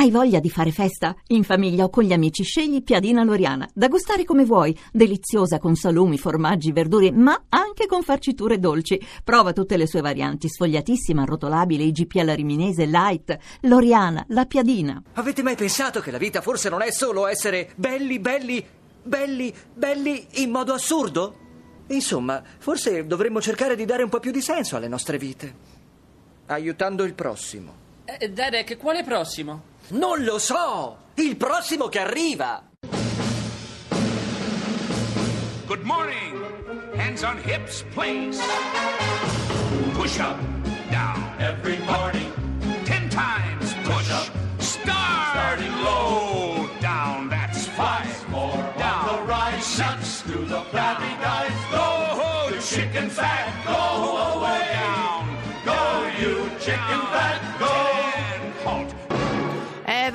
Hai voglia di fare festa? In famiglia o con gli amici scegli Piadina Loriana, da gustare come vuoi, deliziosa con salumi, formaggi, verdure, ma anche con farciture dolci. Prova tutte le sue varianti, sfogliatissima, arrotolabile, IGP alla riminese, light, Loriana, la Piadina. Avete mai pensato che la vita forse non è solo essere belli, belli, belli, belli in modo assurdo? Insomma, forse dovremmo cercare di dare un po' più di senso alle nostre vite, aiutando il prossimo. Eh, Derek, quale prossimo? Non lo so! Il prossimo che arriva! Good morning. Hands on hips, please. Push up, down. Every morning. Ten times push. up. Start. Starting low. Down, that's five. more down. The rise. Six. To the flabby guys. Go, the chicken fat. Go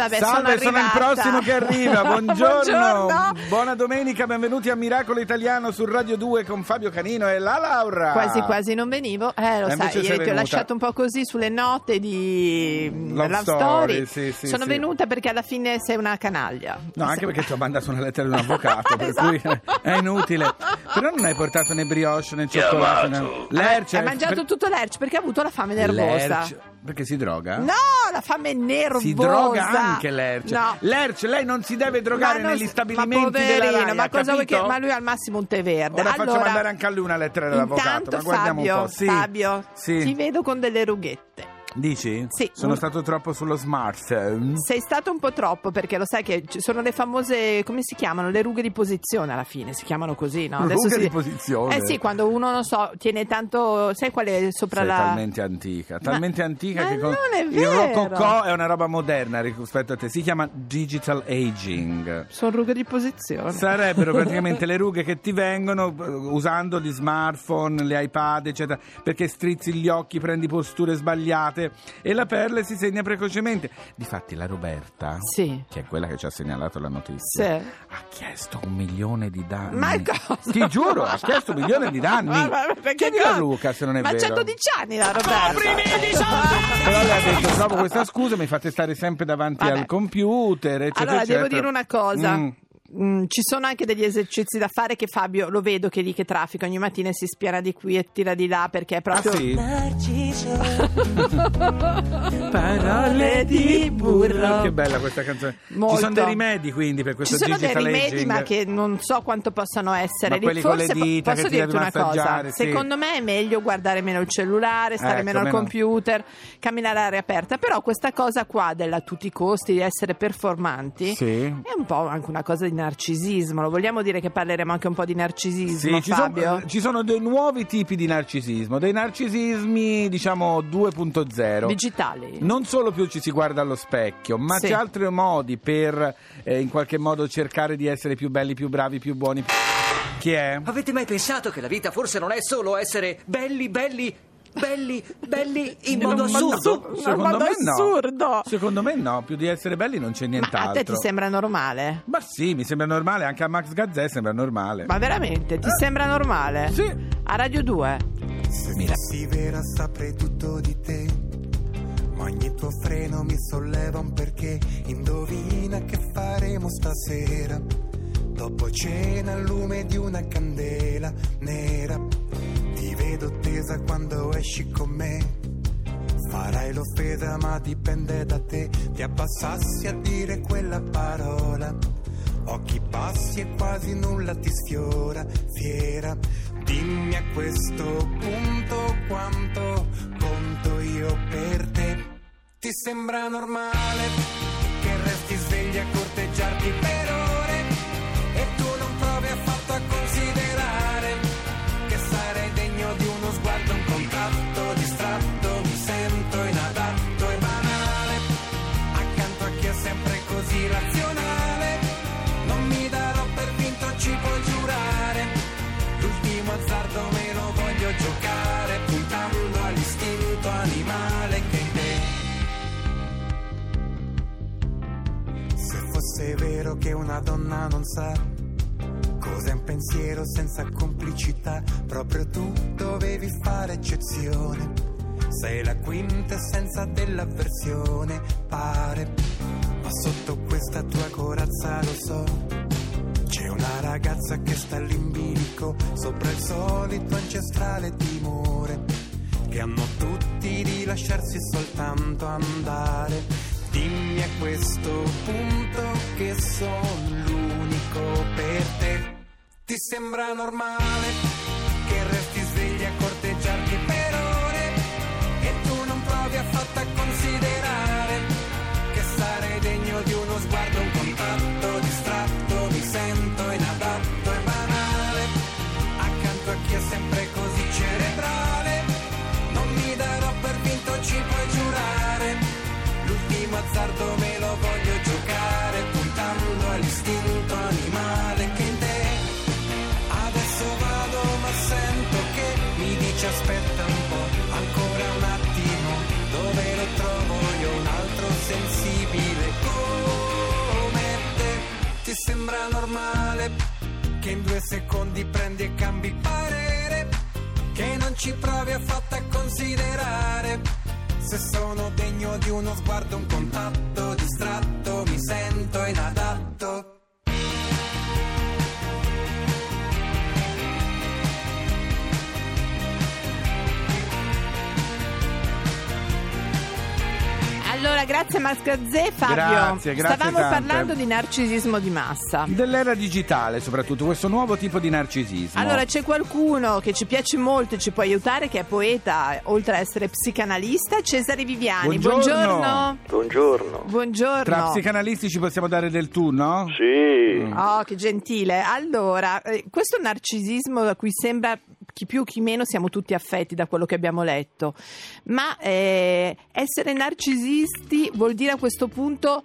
vabbè, Salve, sono sono, il prossimo che arriva. Buongiorno. Buongiorno. Buona domenica, benvenuti a Miracolo Italiano su Radio 2 con Fabio Canino e la Laura. Quasi quasi non venivo. Eh, lo E sai, invece sei ieri ti ho lasciato un po' così sulle note di Love Love Story, sì, sì, Sono sì. venuta perché alla fine sei una canaglia. No, anche perché ti ho mandato una lettera di un avvocato, per Esatto. cui è inutile. Però non hai portato né brioche né cioccolato né... Lerce. Hai mangiato per- tutto l'erce perché ha avuto la fame nervosa. Lerce. Perché si droga? No, la fame nervosa. Si droga anche Lerce. No. Lerce, lei non si deve drogare non negli stabilimenti ma della poverino, Rai, ma cosa vuoi che ma lui al massimo un tè verde. Ora faccio allora, mandare anche a lui una lettera dell'avvocato. Intanto ma guardiamo Fabio, un po'. Sì. Fabio, Sì. ti vedo con delle rughette. Dici? Sì. Sono Un- stato troppo sullo smartphone. Sei stato un po' troppo perché lo sai che ci sono le famose, come si chiamano? Le rughe di posizione alla fine, si chiamano così, no? Rughe si- di posizione? Eh sì, quando uno, non so, tiene tanto, sai qual è sopra Sei la... talmente antica, talmente antica ma che con- non è il vero. rococò è una roba moderna rispetto a te. Si chiama digital aging. Sono rughe di posizione. Sarebbero praticamente le rughe che ti vengono eh, usando gli smartphone, le iPad, eccetera, perché strizzi gli occhi, prendi posture sbagliate e la perle si segna precocemente. Difatti la Roberta, Sì. che è quella che ci ha segnalato la notizia, Sì. ha chiesto un milione di danni. Ma cosa? Ti giuro, ha chiesto un milione di danni. Ma- ma Chiedi a? Luca se non è Ma vero. c'ha 12 anni la Roberta. Però lei ha detto, trovo questa scusa, mi fate stare sempre davanti Vabbè. al computer, eccetera, Allora, devo eccetera. dire una cosa. Mm. Mm, ci sono anche degli esercizi da fare che Fabio lo vedo che lì che traffica ogni mattina si spiana di qui e tira di là perché è Ah proprio sì? parole di burro Che bella questa canzone. Molto. Ci sono dei rimedi quindi per questo Ci sono dei rimedi, aging? ma che non so quanto possano essere. Ma quelli con le Forse dita posso dirti una cosa? sì. Secondo me è meglio guardare meno il cellulare, stare Ecco, meno al meno- computer, camminare all'aria aperta. Però questa cosa qua della a tutti i costi di essere performanti Sì. è un po' anche una cosa di narcisismo. Lo vogliamo dire che parleremo anche un po' di narcisismo, Sì, ci Fabio? sono, ci sono dei nuovi tipi di narcisismo, dei narcisismi diciamo 2.0. Digitali. Non solo più ci si guarda allo specchio, ma Sì. c'è altri modi per eh, in qualche modo cercare di essere più belli, più bravi, più buoni. Chi è? Avete mai pensato che la vita forse non è solo essere belli, belli, belli, belli in modo assurdo? Secondo modo me no. assurdo. Secondo me no, più di essere belli non c'è Ma a nient'altro. te ti sembra normale? Ma sì, mi sembra normale, anche a Max Gazzè sembra normale. Ma veramente? Ti sembra normale? Eh. Sì. A Radio 2? Se fossi vera saprei tutto di te. Ma ogni tuo freno mi solleva un perché. Indovina che faremo stasera. Dopo cena al lume di una candela nera. Vedo tesa quando esci con me. Farai l'offesa ma dipende da te. Ti abbassassi a dire quella parola. Occhi bassi e quasi nulla ti sfiora, fiera. Dimmi a questo punto quanto conto io per te. Ti sembra normale che resti svegli a corteggiarti per è sempre così razionale. Non mi darò per vinto, ci puoi giurare. L'ultimo azzardo me lo voglio giocare, puntando all'istinto animale che in te. Se fosse vero che una donna non sa cos'è un pensiero senza complicità, proprio tu dovevi fare eccezione. Sei la quintessenza dell'avversione, pare. sotto questa tua corazza lo so. C'è una ragazza che sta lì in bilico sopra il solito ancestrale timore che hanno tutti di lasciarsi soltanto andare. Dimmi a questo punto che sono l'unico per te. Ti sembra normale sensibile come te. Ti sembra normale che in due secondi prendi e cambi parere? che non ci provi affatto a considerare se sono degno di uno sguardo, un contatto distratto, mi sento inadatto. Grazie Max Gazzè, Fabio. Grazie, grazie Stavamo tante. parlando di narcisismo di massa. Dell'era digitale, soprattutto, questo nuovo tipo di narcisismo. Allora, c'è qualcuno che ci piace molto e ci può aiutare, che è poeta, oltre a essere psicanalista, Cesare Viviani. Buongiorno. Buongiorno. Buongiorno. Tra psicanalisti ci possiamo dare del tu, no? Sì, Oh, che gentile. Allora, eh, questo narcisismo da cui sembra chi più chi meno siamo tutti affetti da quello che abbiamo letto, ma eh, essere narcisisti vuol dire a questo punto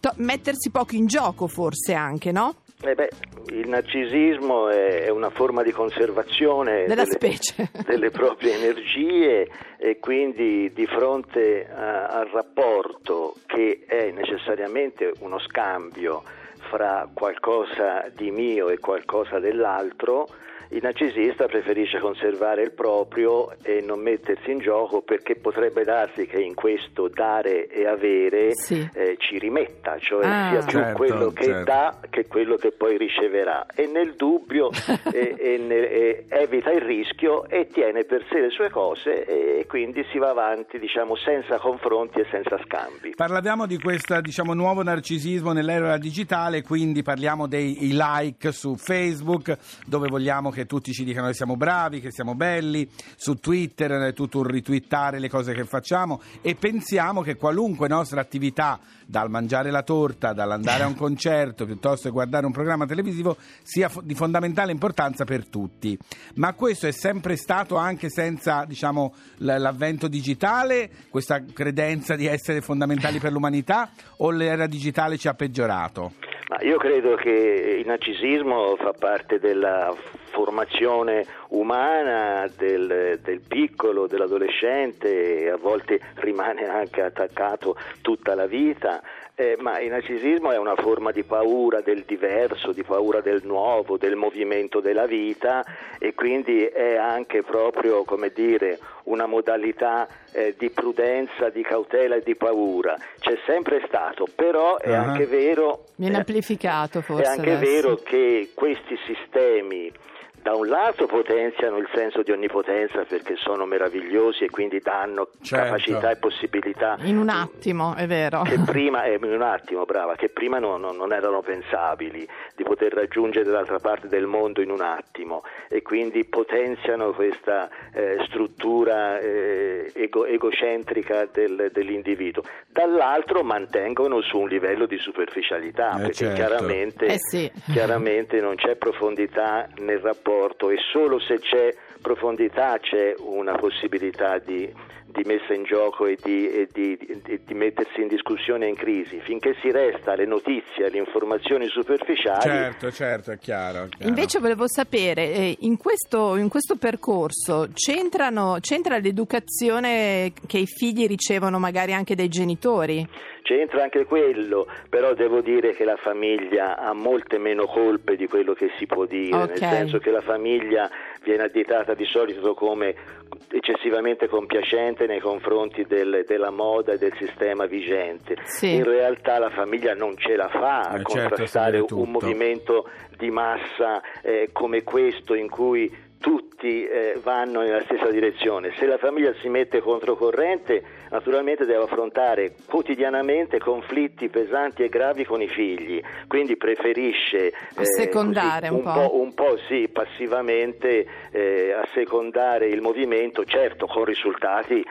to- mettersi poco in gioco forse anche, no? eh beh, il narcisismo è una forma di conservazione Della delle, specie. delle proprie energie e quindi di fronte a- al rapporto che è necessariamente uno scambio fra qualcosa di mio e qualcosa dell'altro, il narcisista preferisce conservare il proprio e non mettersi in gioco perché potrebbe darsi che in questo dare e avere Sì. eh, ci rimetta, cioè Ah. sia più Certo, quello che certo. dà che quello che poi riceverà e nel dubbio eh, e ne- e evita il rischio e tiene per sé le sue cose e quindi si va avanti diciamo senza confronti e senza scambi. Parliamo di questo diciamo, nuovo narcisismo nell'era digitale, quindi parliamo dei like su Facebook, dove vogliamo che tutti ci dicano che siamo bravi, che siamo belli, su Twitter è tutto un ritwittare le cose che facciamo e pensiamo che qualunque nostra attività, dal mangiare la torta, dall'andare a un concerto, piuttosto che guardare un programma televisivo, sia di fondamentale importanza per tutti. Ma questo è sempre stato anche senza diciamo, l'avvento digitale, questa credenza di essere fondamentali per l'umanità, o l'era digitale ci ha peggiorato? Ma io credo che il narcisismo fa parte della formazione umana del, del piccolo, dell'adolescente a volte rimane anche attaccato tutta la vita. Eh, ma il narcisismo è una forma di paura del diverso, di paura del nuovo, del movimento della vita e quindi è anche proprio, come dire, una modalità eh, di prudenza, di cautela e di paura. C'è sempre stato, però è Ah. anche vero Viene eh, amplificato forse. è anche adesso. vero che questi sistemi da un lato potenziano il senso di onnipotenza perché sono meravigliosi e quindi danno Certo. capacità e possibilità In un attimo, è vero. che prima, eh, in un attimo, brava, che prima non, non- non erano pensabili di poter raggiungere dall'altra parte del mondo in un attimo e quindi potenziano questa eh, struttura eh, ego- egocentrica del- dell'individuo. Dall'altro mantengono su un livello di superficialità Eh, perché certo. chiaramente, Eh sì. chiaramente non c'è profondità nel rapporto e solo se c'è profondità c'è una possibilità di, di messa in gioco e di, e di- di- di mettersi in discussione e in crisi. Finché si resta alle notizie, alle informazioni superficiali, Certo, certo, è chiaro. è chiaro. Invece volevo sapere, eh, in questo, in questo percorso c'entrano, c'entra l'educazione che i figli ricevono magari anche dai genitori? C'entra anche quello, però devo dire che la famiglia ha molte meno colpe di quello che si può dire, Ok. nel senso che la famiglia viene additata di solito come eccessivamente compiacente nei confronti del- della moda e del sistema vigente. Sì. In realtà la famiglia non ce la fa a Eh, certo, contrastare vede un movimento di massa eh, come questo in cui tutti eh, vanno nella stessa direzione. Se la famiglia si mette controcorrente, naturalmente deve affrontare quotidianamente conflitti pesanti e gravi con i figli, quindi preferisce eh, Assecondare così, un po'. un po' sì, passivamente eh, assecondare il movimento, certo con risultati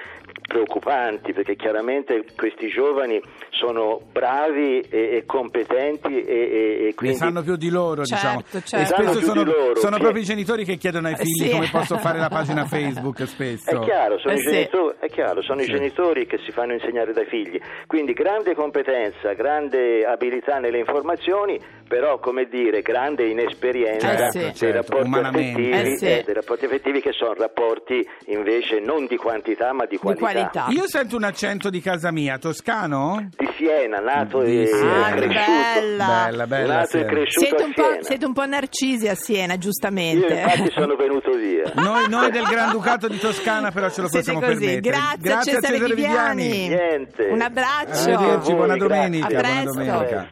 preoccupanti perché chiaramente questi giovani sono bravi e, e competenti e, e- e Ne quindi sanno più di loro, Certo, diciamo. certo. E Sanno spesso sono, loro, sono che- proprio i genitori che chiedono ai Eh, figli sì. come posso fare la pagina Facebook spesso. È chiaro, sono, Eh i, sì. genitori, è chiaro, sono Sì. i genitori che si fanno insegnare dai figli. Quindi grande competenza, grande abilità nelle informazioni, però come dire, grande inesperienza Eh sì. dei, Certo, rapporti Eh sì. eh, dei rapporti affettivi che sono rapporti invece non di quantità ma di Di qualità. qualità. Io sento un accento di casa mia, toscano? Di Siena, nato Di e Siena. Ah, cresciuto. bella. Bella, bella. nato e Siena. cresciuto Siete a un, po', Siena. siete un po' narcisi a Siena, Io giustamente. infatti sono venuto via. Noi, noi del Granducato di Toscana però ce lo Siete possiamo così. permettere. Grazie, a Cesare Viviani. Niente. Un abbraccio. Arrivederci, buona Grazie. domenica. A buona presto. domenica.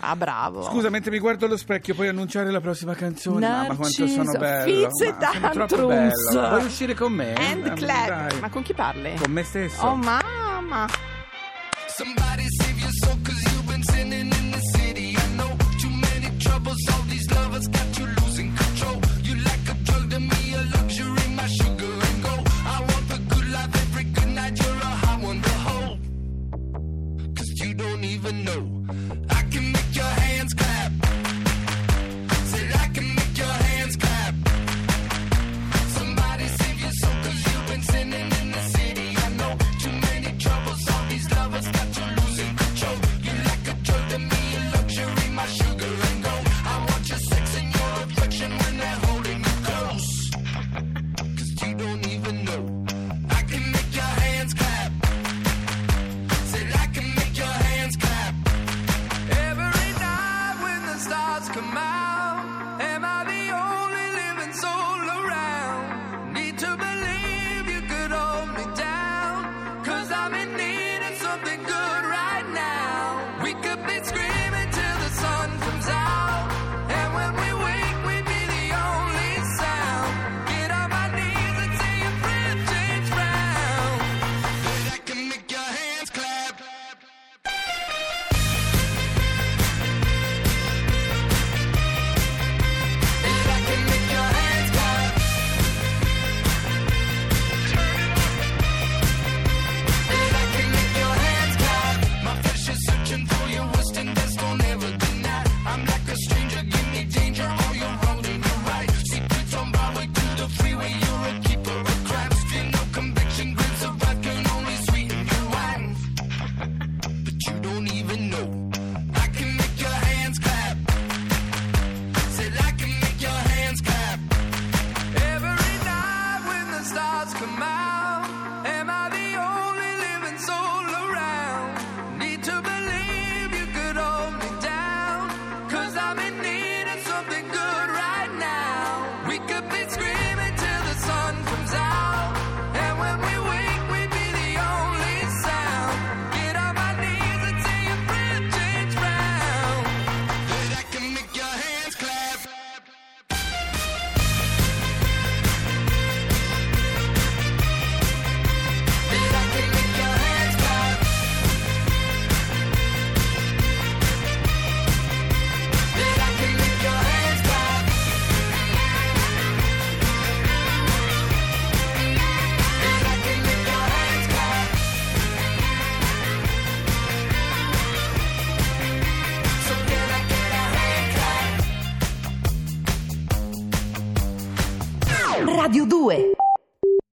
Ah, bravo. Scusa, mentre mi guardo allo specchio, puoi annunciare la prossima canzone? Mamma, quanto sono Narciso, bello. Fizz e Ma sono troppo Tantrums. bello. Vuoi uscire con me? And clap. Ma con chi parli? Con me stesso. Oh, mamma. Somebody save your soul cause you've been sinning in the city. I know too many troubles, all these lovers got you losing control. You like a drug to me, a luxury, my sugar and gold. I want the good life every good night, you're a hot one to hold. Cause you don't even know.